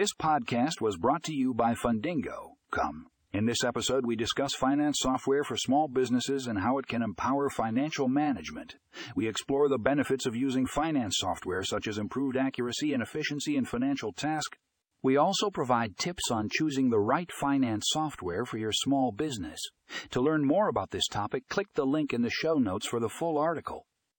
This podcast was brought to you by Fundingo. Come. In this episode, we discuss finance software for small businesses and how it can empower financial management. We explore the benefits of using finance software, such as improved accuracy and efficiency in financial tasks. We also provide tips on choosing the right finance software for your small business. To learn more about this topic, click the link in the show notes for the full article.